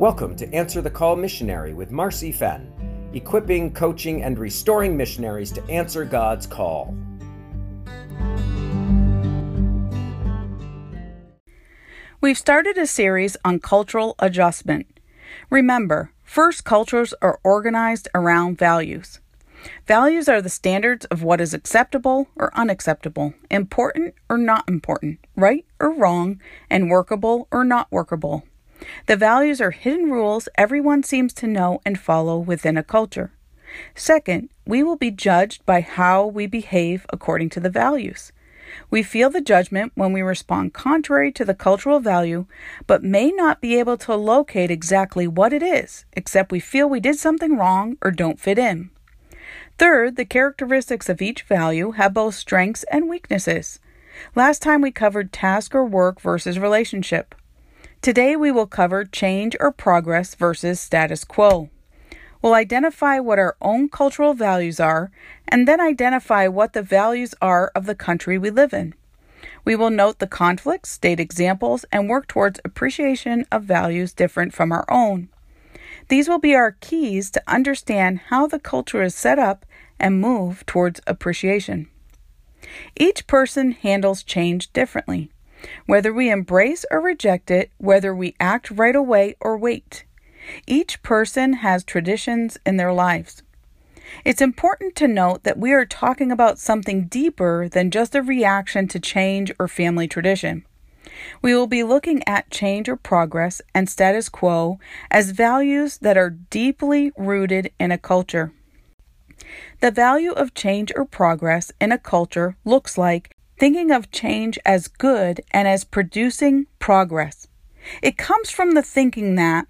Welcome to Answer the Call Missionary with Marcy Fenn, equipping, coaching, and restoring missionaries to answer God's call. We've started a series on cultural adjustment. Remember, first cultures are organized around values. Values are the standards of what is acceptable or unacceptable, important or not important, right or wrong, and workable or not workable. The values are hidden rules everyone seems to know and follow within a culture. Second, we will be judged by how we behave according to the values. We feel the judgment when we respond contrary to the cultural value, but may not be able to locate exactly what it is, except we feel we did something wrong or don't fit in. Third, the characteristics of each value have both strengths and weaknesses. Last time we covered task or work versus relationship. Today we will cover change or progress versus status quo. We'll identify what our own cultural values are and then identify what the values are of the country we live in. We will note the conflicts, state examples, and work towards appreciation of values different from our own. These will be our keys to understand how the culture is set up and move towards appreciation. Each person handles change differently, whether we embrace or reject it, whether we act right away or wait. Each person has traditions in their lives. It's important to note that we are talking about something deeper than just a reaction to change or family tradition. We will be looking at change or progress and status quo as values that are deeply rooted in a culture. The value of change or progress in a culture looks like thinking of change as good and as producing progress. It comes from the thinking that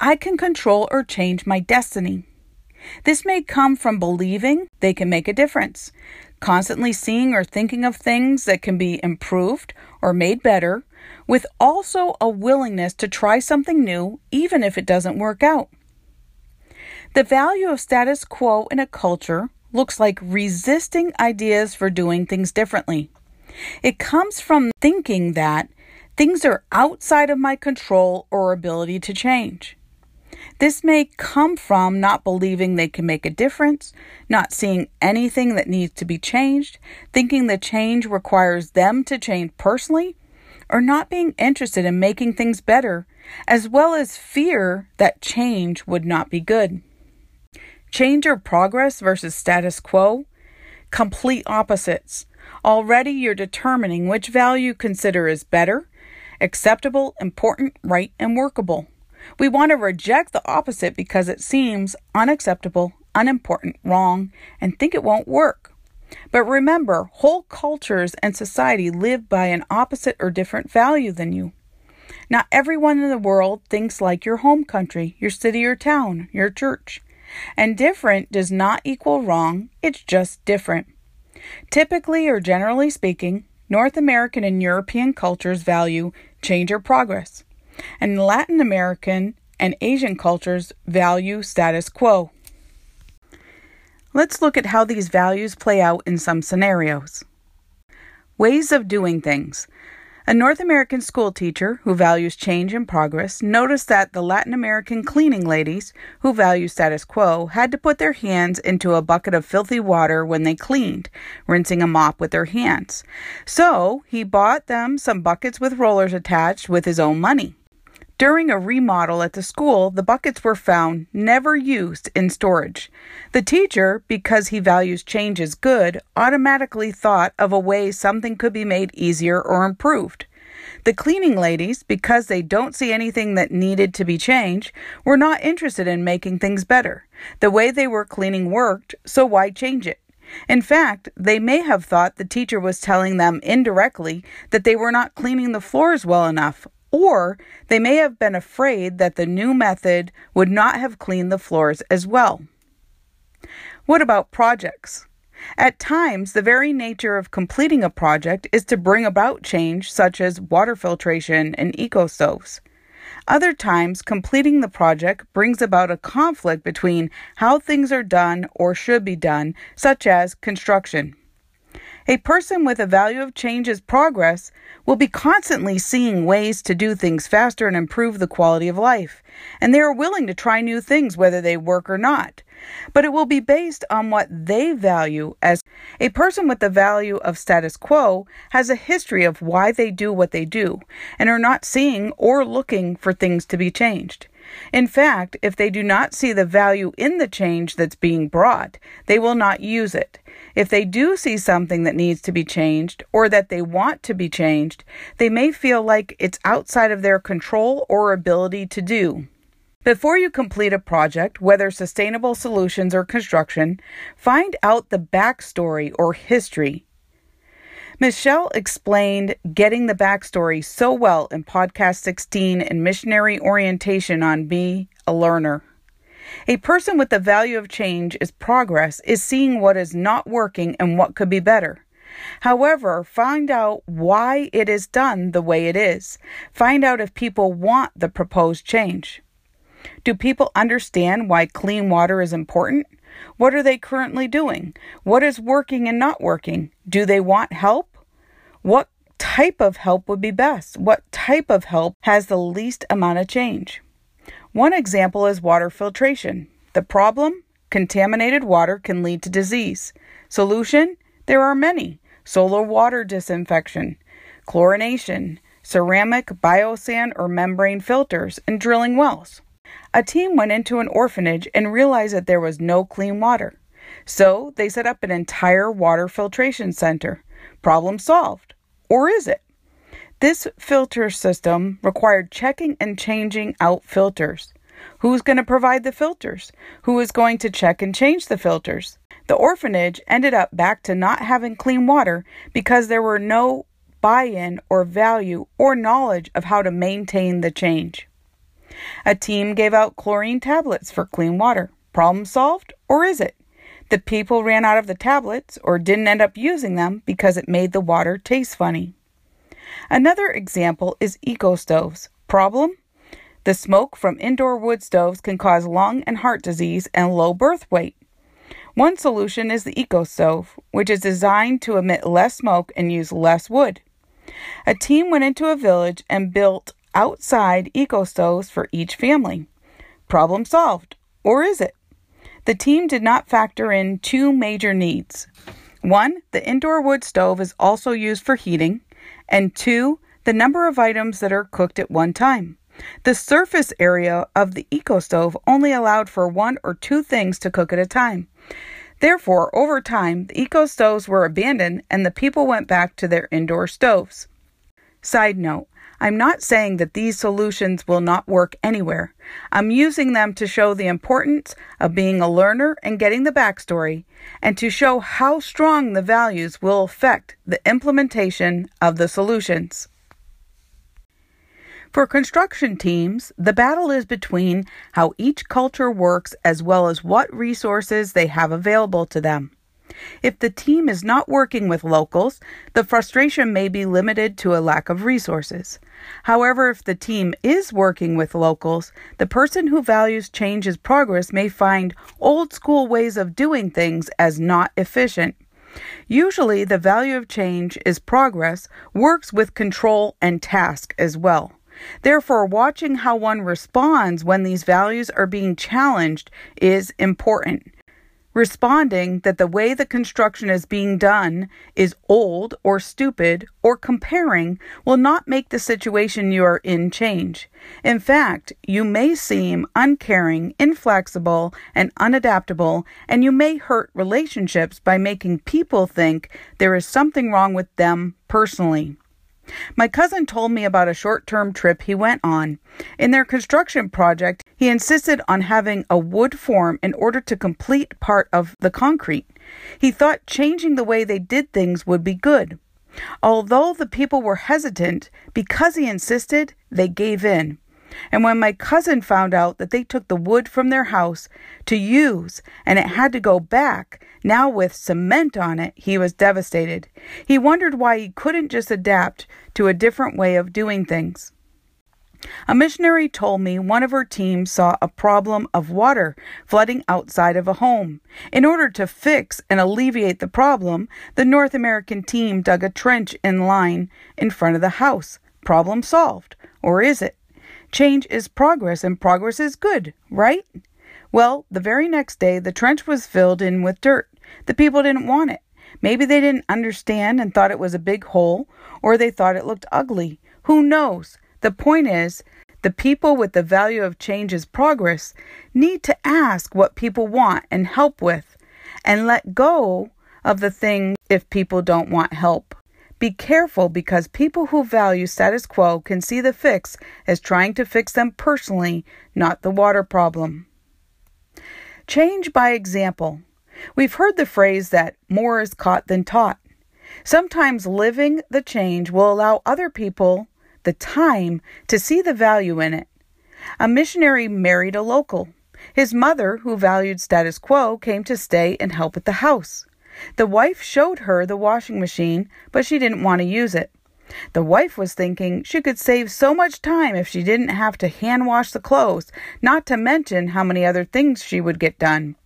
I can control or change my destiny. This may come from believing they can make a difference, constantly seeing or thinking of things that can be improved or made better, with also a willingness to try something new even if it doesn't work out. The value of status quo in a culture looks like resisting ideas for doing things differently. It comes from thinking that things are outside of my control or ability to change. This may come from not believing they can make a difference, not seeing anything that needs to be changed, thinking the change requires them to change personally, or not being interested in making things better, as well as fear that change would not be good. Change or progress versus status quo? Complete opposites. Already you're determining which value you consider is better, acceptable, important, right, and workable. We want to reject the opposite because it seems unacceptable, unimportant, wrong, and think it won't work. But remember, whole cultures and society live by an opposite or different value than you. Not everyone in the world thinks like your home country, your city or town, your church. And different does not equal wrong, it's just different. Typically or generally speaking, North American and European cultures value change or progress, and Latin American and Asian cultures value status quo. Let's look at how these values play out in some scenarios. Ways of doing things. A North American school teacher who values change and progress noticed that the Latin American cleaning ladies, who value status quo, had to put their hands into a bucket of filthy water when they cleaned, rinsing a mop with their hands. So he bought them some buckets with rollers attached with his own money. During a remodel at the school, the buckets were found never used in storage. The teacher, because he values change as good, automatically thought of a way something could be made easier or improved. The cleaning ladies, because they don't see anything that needed to be changed, were not interested in making things better. The way they were cleaning worked, so why change it? In fact, they may have thought the teacher was telling them indirectly that they were not cleaning the floors well enough or they may have been afraid that the new method would not have cleaned the floors as well. What about projects? At times, the very nature of completing a project is to bring about change, such as water filtration and eco stoves. Other times, completing the project brings about a conflict between how things are done or should be done, such as construction. A person with a value of change as progress will be constantly seeing ways to do things faster and improve the quality of life, and they are willing to try new things whether they work or not. But it will be based on what they value as a person with the value of status quo has a history of why they do what they do and are not seeing or looking for things to be changed. In fact, if they do not see the value in the change that's being brought, they will not use it. If they do see something that needs to be changed or that they want to be changed, they may feel like it's outside of their control or ability to do. Before you complete a project, whether sustainable solutions or construction, find out the backstory or history. Michelle explained getting the backstory so well in podcast 16 and missionary orientation on Be a Learner. A person with the value of change is progress, is seeing what is not working and what could be better. However, find out why it is done the way it is. Find out if people want the proposed change. Do people understand why clean water is important? What are they currently doing? What is working and not working? Do they want help? What type of help would be best? What type of help has the least amount of change? One example is water filtration. The problem? Contaminated water can lead to disease. Solution? There are many solar water disinfection, chlorination, ceramic, biosand, or membrane filters, and drilling wells. A team went into an orphanage and realized that there was no clean water. So they set up an entire water filtration center. Problem solved. Or is it? This filter system required checking and changing out filters. Who's going to provide the filters? Who is going to check and change the filters? The orphanage ended up back to not having clean water because there were no buy in or value or knowledge of how to maintain the change. A team gave out chlorine tablets for clean water. Problem solved, or is it? The people ran out of the tablets or didn't end up using them because it made the water taste funny. Another example is eco stoves. Problem? The smoke from indoor wood stoves can cause lung and heart disease and low birth weight. One solution is the eco stove, which is designed to emit less smoke and use less wood. A team went into a village and built outside eco stoves for each family. Problem solved. Or is it? The team did not factor in two major needs. One, the indoor wood stove is also used for heating, and two, the number of items that are cooked at one time. The surface area of the eco stove only allowed for one or two things to cook at a time. Therefore, over time, the eco stoves were abandoned and the people went back to their indoor stoves. Side note I'm not saying that these solutions will not work anywhere. I'm using them to show the importance of being a learner and getting the backstory, and to show how strong the values will affect the implementation of the solutions. For construction teams, the battle is between how each culture works as well as what resources they have available to them. If the team is not working with locals, the frustration may be limited to a lack of resources. However, if the team is working with locals, the person who values change as progress may find old school ways of doing things as not efficient. Usually, the value of change is progress works with control and task as well. Therefore, watching how one responds when these values are being challenged is important responding that the way the construction is being done is old or stupid or comparing will not make the situation you are in change. In fact, you may seem uncaring, inflexible, and unadaptable, and you may hurt relationships by making people think there is something wrong with them personally. My cousin told me about a short term trip he went on. In their construction project, he insisted on having a wood form in order to complete part of the concrete. He thought changing the way they did things would be good. Although the people were hesitant, because he insisted, they gave in. And when my cousin found out that they took the wood from their house to use and it had to go back, now with cement on it, he was devastated. He wondered why he couldn't just adapt to a different way of doing things. A missionary told me one of her team saw a problem of water flooding outside of a home. In order to fix and alleviate the problem, the North American team dug a trench in line in front of the house. Problem solved. Or is it? Change is progress, and progress is good, right? Well, the very next day, the trench was filled in with dirt. The people didn't want it. Maybe they didn't understand and thought it was a big hole, or they thought it looked ugly. Who knows? The point is, the people with the value of change as progress need to ask what people want and help with, and let go of the thing if people don't want help. Be careful because people who value status quo can see the fix as trying to fix them personally, not the water problem. Change by example. We've heard the phrase that more is caught than taught. Sometimes living the change will allow other people the time to see the value in it. A missionary married a local. His mother, who valued status quo, came to stay and help at the house. The wife showed her the washing machine, but she didn't want to use it. The wife was thinking she could save so much time if she didn't have to hand wash the clothes, not to mention how many other things she would get done.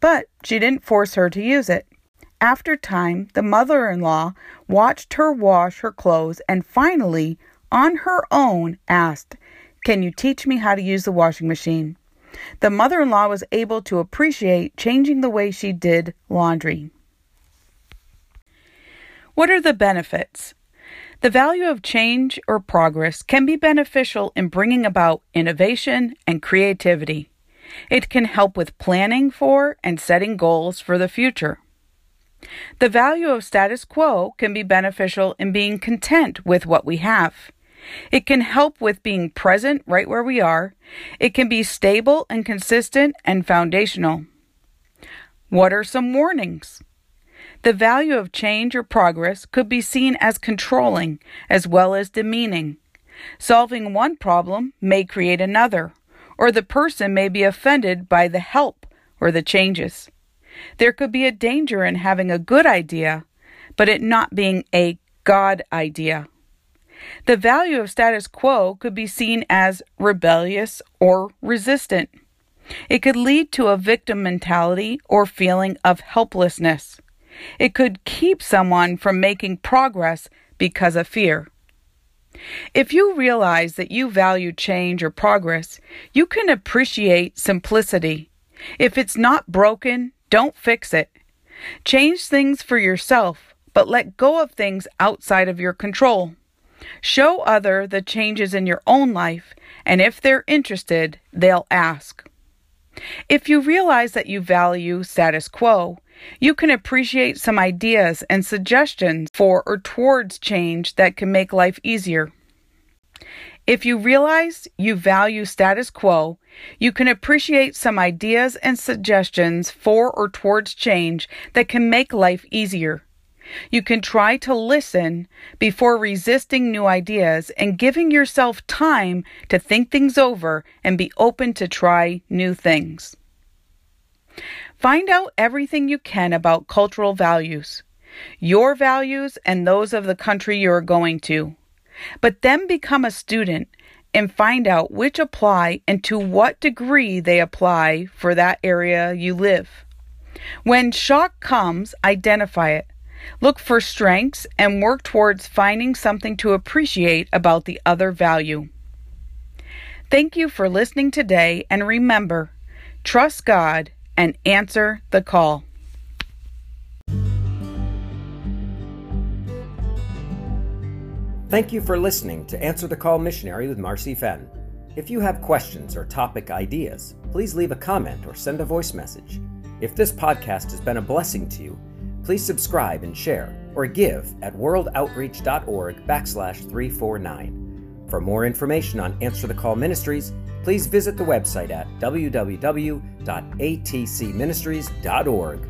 But she didn't force her to use it. After time, the mother in law watched her wash her clothes and finally on her own, asked, Can you teach me how to use the washing machine? The mother in law was able to appreciate changing the way she did laundry. What are the benefits? The value of change or progress can be beneficial in bringing about innovation and creativity. It can help with planning for and setting goals for the future. The value of status quo can be beneficial in being content with what we have. It can help with being present right where we are. It can be stable and consistent and foundational. What are some warnings? The value of change or progress could be seen as controlling as well as demeaning. Solving one problem may create another, or the person may be offended by the help or the changes. There could be a danger in having a good idea, but it not being a God idea. The value of status quo could be seen as rebellious or resistant. It could lead to a victim mentality or feeling of helplessness. It could keep someone from making progress because of fear. If you realize that you value change or progress, you can appreciate simplicity. If it's not broken, don't fix it. Change things for yourself, but let go of things outside of your control. Show other the changes in your own life, and if they're interested, they'll ask. If you realize that you value status quo, you can appreciate some ideas and suggestions for or towards change that can make life easier. If you realize you value status quo, you can appreciate some ideas and suggestions for or towards change that can make life easier. You can try to listen before resisting new ideas and giving yourself time to think things over and be open to try new things. Find out everything you can about cultural values, your values and those of the country you are going to. But then become a student and find out which apply and to what degree they apply for that area you live. When shock comes, identify it. Look for strengths and work towards finding something to appreciate about the other value. Thank you for listening today, and remember trust God and answer the call. Thank you for listening to Answer the Call Missionary with Marcy Fenn. If you have questions or topic ideas, please leave a comment or send a voice message. If this podcast has been a blessing to you, Please subscribe and share or give at worldoutreach.org backslash 349. For more information on Answer the Call Ministries, please visit the website at www.atcministries.org.